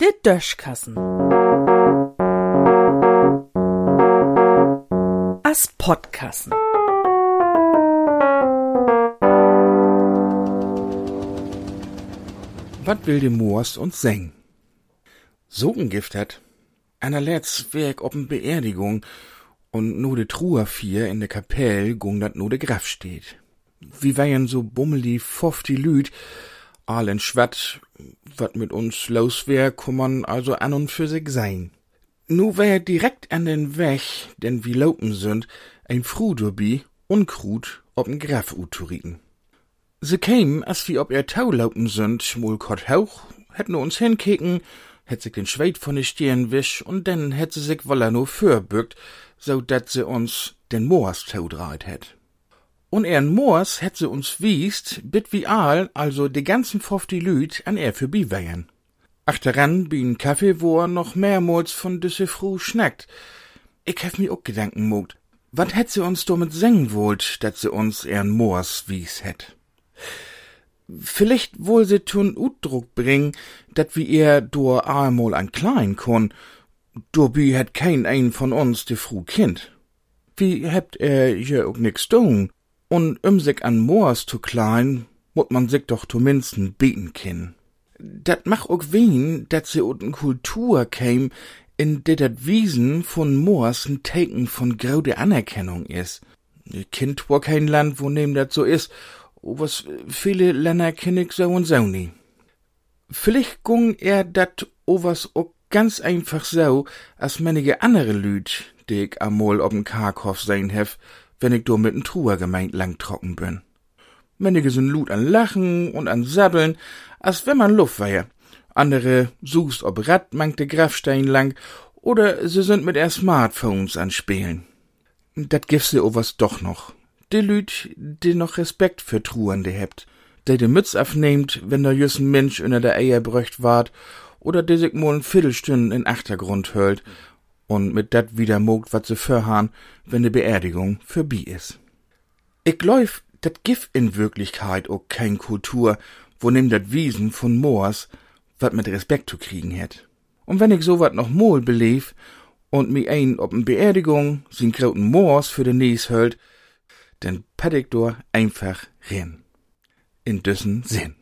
Der Döschkassen. As Podkassen. Wat will de Moors uns seng? Sogengift hat. Einer letzt Werk ob'n Beerdigung und no de Truher vier in de Kapell gung dat no de Graf steht. Wie wären so bummeli fofti Lüd, allen Schwatt, wat mit uns los wär, kummern also an und für sich sein. Nu wär direkt an den Weg, denn wie laupen sind, ein Fruderbi und Krut ob'n Graf uturiten. Se kämen, as wie ob er Tau laupen sind, mul kort hauch, hätten uns hinkeken, hätt sich den Schweit von de Stirn wisch und dann hätt se sich woller no fürbückt, so dat se uns den Moors Tau hätt. Und eren Moors hätt se uns wiest, bit wie all, also de ganzen fofti Lüd an er für biwägen. Achteran bin Kaffee, wo er noch mehrmals von düsse Fru schnackt. Ich hef mi auch Gedanken mut. Wat hätt se uns damit sengen wollt, dat se uns eren Moors wies hätt? Vielleicht wohl se tun Utdruck bringen, dat wie er dur einmal an klein kon, dobi hätt kein ein von uns de fru Kind. Wie hebt er je auch nix tun? Und um sich an Moors zu klein, mut man sich doch zumindest beten kin. Dat mach auch wen, dat se ut'n Kultur käm, in der dat Wiesen von Moors n Teken von graude Anerkennung is. Kind wo kein Land, wo nehm dat so is, was viele Länder kenn ich so und so nie. Vielleicht gung er dat owas auch ganz einfach so, als manige andere Lüd, die ich amol ob'n Karkhof sein hef, wenn ich do mit'n Truher gemeint lang trocken bin. Manige sind Lud an Lachen und an Sabbeln, als wenn man Luft wär. Andere suchst ob Rad mangt de Grafstein lang, oder sie sind mit er Smartphones an Spielen. Dat gibt's se owas doch noch de Lüd, die noch Respekt für Truhende hebt, de de Mütz afnehmt, wenn der jüssen Mensch unter der Eier bröcht ward, oder de sich mal n Viertelstunden in Achtergrund höllt und mit dat wieder mogt, wat se förhan, wenn de Beerdigung förbi is. Ich glaub, dat gif in Wirklichkeit auch kein Kultur, wo nimm dat Wiesen von Moors, wat mit Respekt zu kriegen hätt. Und wenn ich so wat noch mol belief und mi ein ob'n Beerdigung sin krauten Moors für de Nies hölt, denn Paddington einfach rennen. In dessen Sinn.